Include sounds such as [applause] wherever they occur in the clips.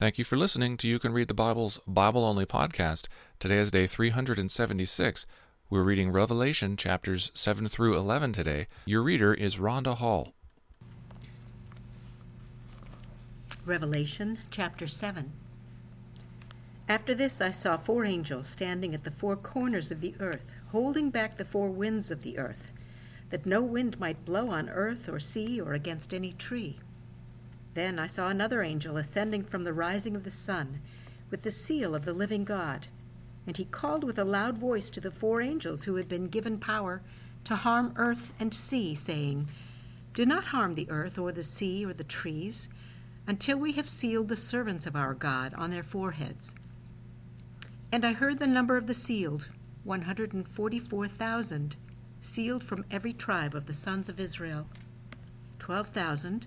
Thank you for listening to You Can Read the Bible's Bible Only podcast. Today is day 376. We're reading Revelation chapters 7 through 11 today. Your reader is Rhonda Hall. Revelation chapter 7. After this I saw four angels standing at the four corners of the earth, holding back the four winds of the earth, that no wind might blow on earth or sea or against any tree. Then I saw another angel ascending from the rising of the sun, with the seal of the living God. And he called with a loud voice to the four angels who had been given power to harm earth and sea, saying, Do not harm the earth or the sea or the trees, until we have sealed the servants of our God on their foreheads. And I heard the number of the sealed, 144,000, sealed from every tribe of the sons of Israel. 12,000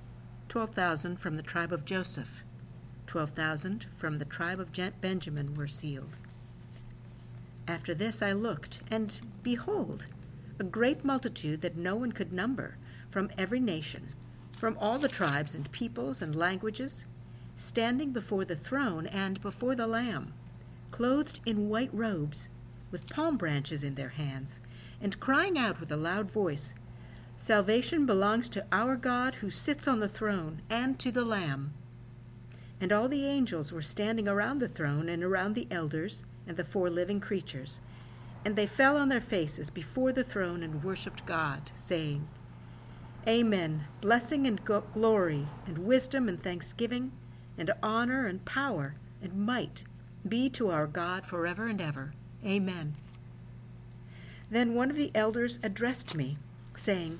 12,000 from the tribe of Joseph, 12,000 from the tribe of Benjamin were sealed. After this I looked, and behold, a great multitude that no one could number, from every nation, from all the tribes and peoples and languages, standing before the throne and before the Lamb, clothed in white robes, with palm branches in their hands, and crying out with a loud voice, Salvation belongs to our God who sits on the throne and to the Lamb. And all the angels were standing around the throne and around the elders and the four living creatures. And they fell on their faces before the throne and worshipped God, saying, Amen. Blessing and go- glory, and wisdom and thanksgiving, and honor and power and might be to our God forever and ever. Amen. Then one of the elders addressed me, saying,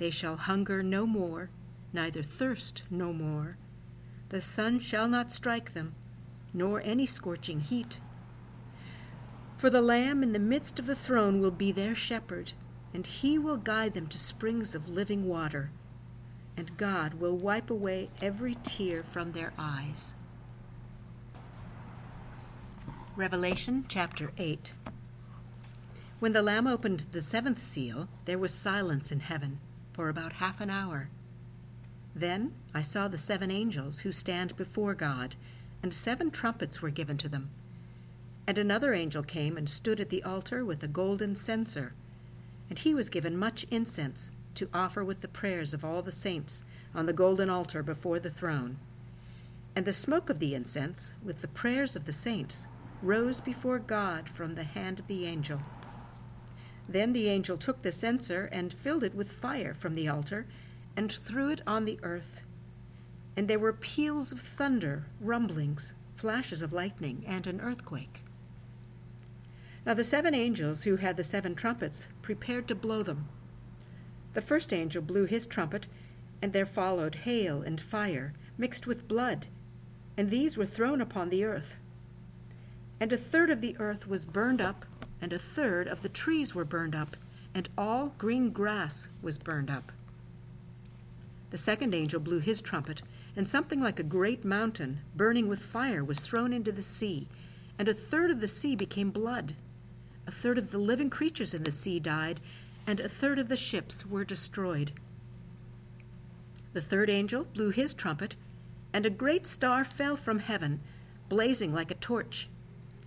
They shall hunger no more, neither thirst no more. The sun shall not strike them, nor any scorching heat. For the Lamb in the midst of the throne will be their shepherd, and he will guide them to springs of living water, and God will wipe away every tear from their eyes. Revelation chapter 8 When the Lamb opened the seventh seal, there was silence in heaven for about half an hour. Then I saw the seven angels who stand before God, and seven trumpets were given to them. And another angel came and stood at the altar with a golden censer, and he was given much incense to offer with the prayers of all the saints on the golden altar before the throne. And the smoke of the incense, with the prayers of the saints, rose before God from the hand of the angel. Then the angel took the censer and filled it with fire from the altar and threw it on the earth. And there were peals of thunder, rumblings, flashes of lightning, and an earthquake. Now the seven angels who had the seven trumpets prepared to blow them. The first angel blew his trumpet, and there followed hail and fire, mixed with blood, and these were thrown upon the earth. And a third of the earth was burned up and a third of the trees were burned up, and all green grass was burned up. The second angel blew his trumpet, and something like a great mountain, burning with fire, was thrown into the sea, and a third of the sea became blood. A third of the living creatures in the sea died, and a third of the ships were destroyed. The third angel blew his trumpet, and a great star fell from heaven, blazing like a torch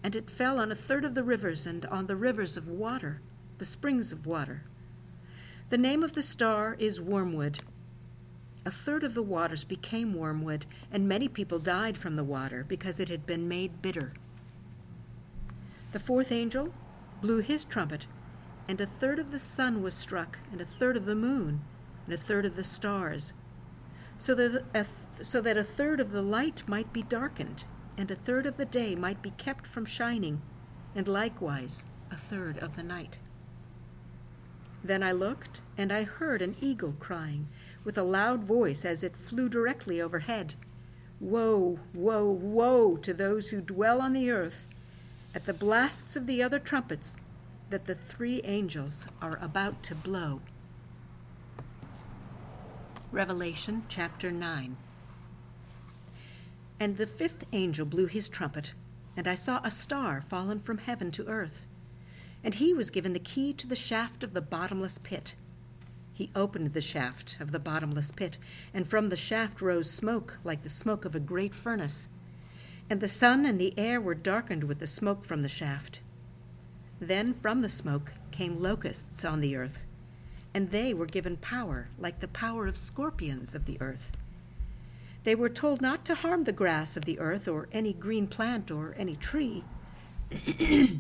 and it fell on a third of the rivers and on the rivers of water, the springs of water. The name of the star is Wormwood. a third of the waters became wormwood, and many people died from the water because it had been made bitter. The fourth angel blew his trumpet, and a third of the sun was struck, and a third of the moon, and a third of the stars, so that a, th- so that a third of the light might be darkened, and a third of the day might be kept from shining, and likewise a third of the night. Then I looked, and I heard an eagle crying with a loud voice as it flew directly overhead Woe, woe, woe to those who dwell on the earth at the blasts of the other trumpets that the three angels are about to blow. Revelation chapter 9. And the fifth angel blew his trumpet, and I saw a star fallen from heaven to earth. And he was given the key to the shaft of the bottomless pit. He opened the shaft of the bottomless pit, and from the shaft rose smoke like the smoke of a great furnace. And the sun and the air were darkened with the smoke from the shaft. Then from the smoke came locusts on the earth, and they were given power like the power of scorpions of the earth. They were told not to harm the grass of the earth or any green plant or any tree, [clears throat]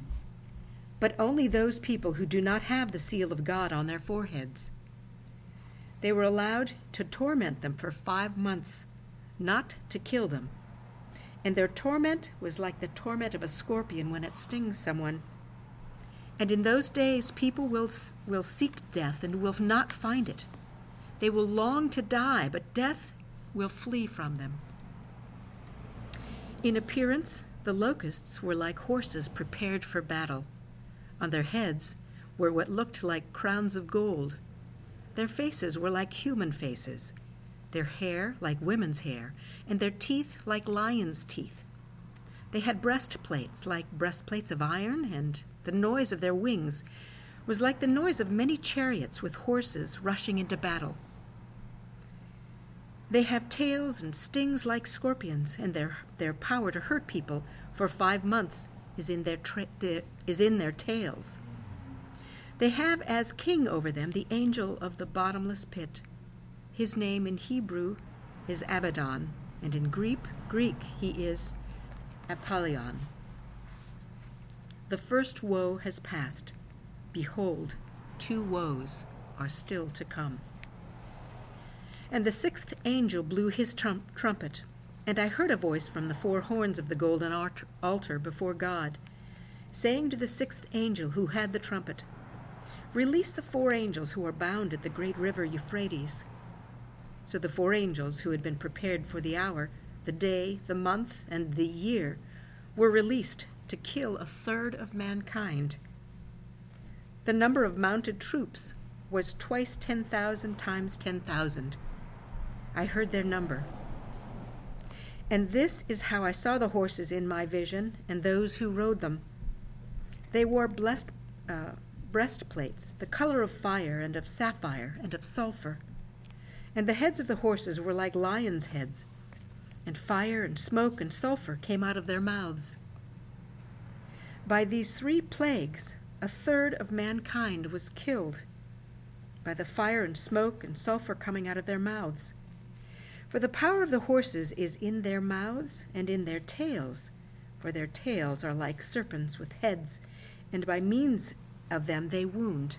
but only those people who do not have the seal of God on their foreheads. They were allowed to torment them for five months, not to kill them. And their torment was like the torment of a scorpion when it stings someone. And in those days, people will, will seek death and will not find it. They will long to die, but death will flee from them. In appearance, the locusts were like horses prepared for battle. On their heads were what looked like crowns of gold their faces were like human faces, their hair like women's hair, and their teeth like lions' teeth. They had breastplates like breastplates of iron, and the noise of their wings was like the noise of many chariots with horses rushing into battle. They have tails and stings like scorpions, and their, their power to hurt people for five months is in their, tra- is in their tails. They have as king over them the angel of the bottomless pit. His name in Hebrew is Abaddon, and in Greek, Greek he is Apollyon. The first woe has passed. Behold, two woes are still to come. And the sixth angel blew his trum- trumpet, and I heard a voice from the four horns of the golden altar before God, saying to the sixth angel who had the trumpet, Release the four angels who are bound at the great river Euphrates. So the four angels who had been prepared for the hour, the day, the month, and the year were released to kill a third of mankind. The number of mounted troops was twice 10,000 times 10,000. I heard their number. And this is how I saw the horses in my vision and those who rode them. They wore blessed, uh, breastplates, the color of fire and of sapphire and of sulfur. And the heads of the horses were like lions' heads, and fire and smoke and sulfur came out of their mouths. By these three plagues, a third of mankind was killed, by the fire and smoke and sulfur coming out of their mouths. For the power of the horses is in their mouths and in their tails, for their tails are like serpents with heads, and by means of them they wound.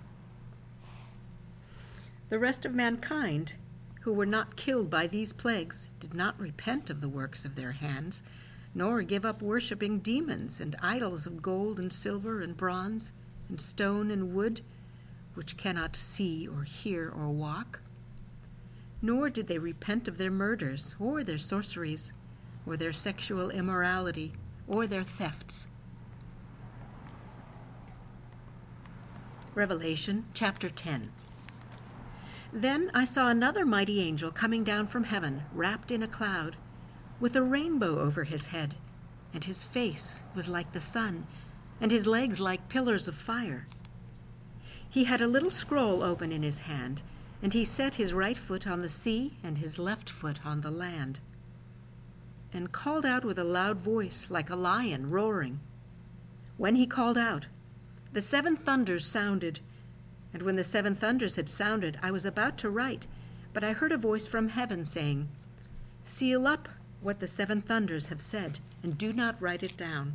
The rest of mankind, who were not killed by these plagues, did not repent of the works of their hands, nor give up worshipping demons and idols of gold and silver and bronze and stone and wood, which cannot see or hear or walk. Nor did they repent of their murders, or their sorceries, or their sexual immorality, or their thefts. Revelation chapter 10. Then I saw another mighty angel coming down from heaven, wrapped in a cloud, with a rainbow over his head, and his face was like the sun, and his legs like pillars of fire. He had a little scroll open in his hand, and he set his right foot on the sea and his left foot on the land, and called out with a loud voice, like a lion roaring. When he called out, the seven thunders sounded, and when the seven thunders had sounded, I was about to write, But I heard a voice from heaven saying, Seal up what the seven thunders have said, and do not write it down.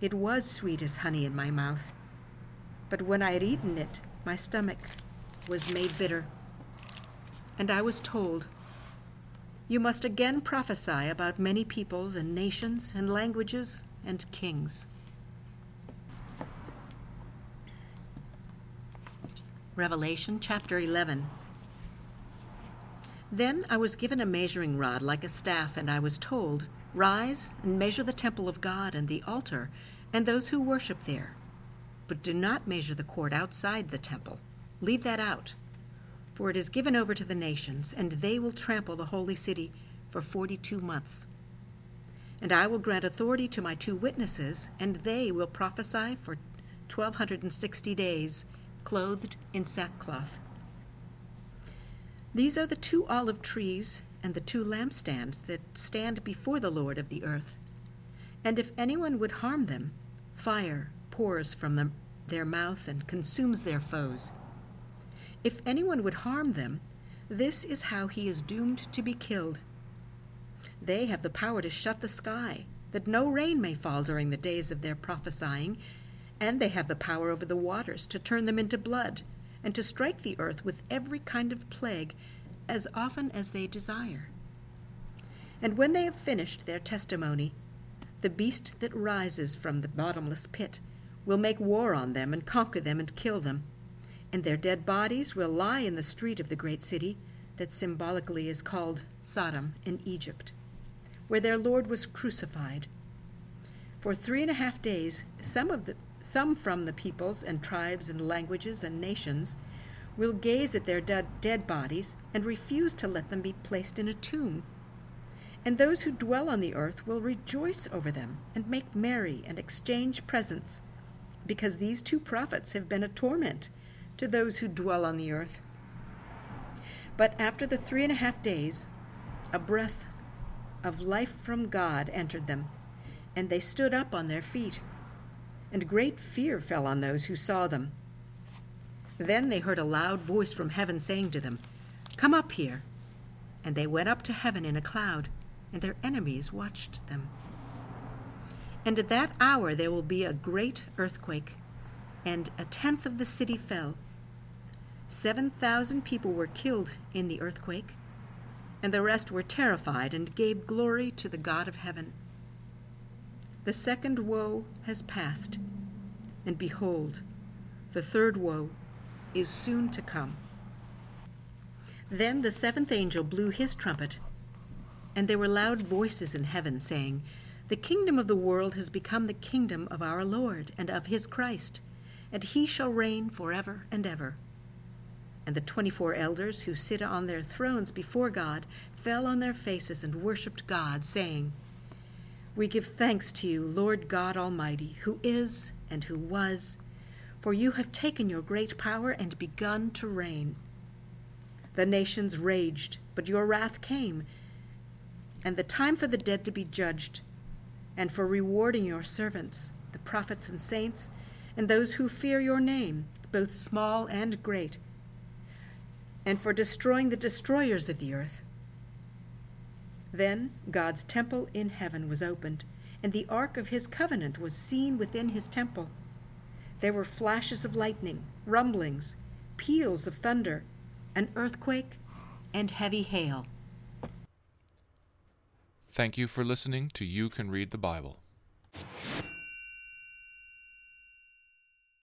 It was sweet as honey in my mouth, but when I had eaten it, my stomach was made bitter. And I was told, You must again prophesy about many peoples and nations and languages and kings. Revelation chapter 11. Then I was given a measuring rod like a staff, and I was told, Rise and measure the temple of God and the altar and those who worship there. But do not measure the court outside the temple. Leave that out. For it is given over to the nations, and they will trample the holy city for forty two months. And I will grant authority to my two witnesses, and they will prophesy for twelve hundred and sixty days, clothed in sackcloth. These are the two olive trees and the two lampstands that stand before the Lord of the earth. And if anyone would harm them, fire pours from them, their mouth and consumes their foes. If anyone would harm them, this is how he is doomed to be killed. They have the power to shut the sky, that no rain may fall during the days of their prophesying, and they have the power over the waters to turn them into blood, and to strike the earth with every kind of plague as often as they desire. And when they have finished their testimony, the beast that rises from the bottomless pit will make war on them and conquer them and kill them, and their dead bodies will lie in the street of the great city that symbolically is called Sodom in Egypt, where their Lord was crucified. For three and a half days, some of the some from the peoples and tribes and languages and nations will gaze at their dead, bodies and refuse to let them be placed in a tomb. And those who dwell on the earth will rejoice over them and make merry and exchange presents, because these two prophets have been a torment to those who dwell on the earth. But after the three and a half days, a breath of life from God entered them, and they stood up on their feet and great fear fell on those who saw them. Then they heard a loud voice from heaven saying to them, Come up here. And they went up to heaven in a cloud, and their enemies watched them. And at that hour there will be a great earthquake, and a tenth of the city fell. Seven thousand people were killed in the earthquake, and the rest were terrified and gave glory to the God of heaven. The second woe has passed, and behold, the third woe is soon to come. Then the seventh angel blew his trumpet, and there were loud voices in heaven saying, The kingdom of the world has become the kingdom of our Lord and of his Christ, and he shall reign forever and ever. And the twenty four elders who sit on their thrones before God fell on their faces and worshipped God, saying, we give thanks to you, Lord God Almighty, who is and who was, for you have taken your great power and begun to reign. The nations raged, but your wrath came, and the time for the dead to be judged, and for rewarding your servants, the prophets and saints, and those who fear your name, both small and great, and for destroying the destroyers of the earth. Then God's temple in heaven was opened, and the ark of his covenant was seen within his temple. There were flashes of lightning, rumblings, peals of thunder, an earthquake, and heavy hail. Thank you for listening to You Can Read the Bible.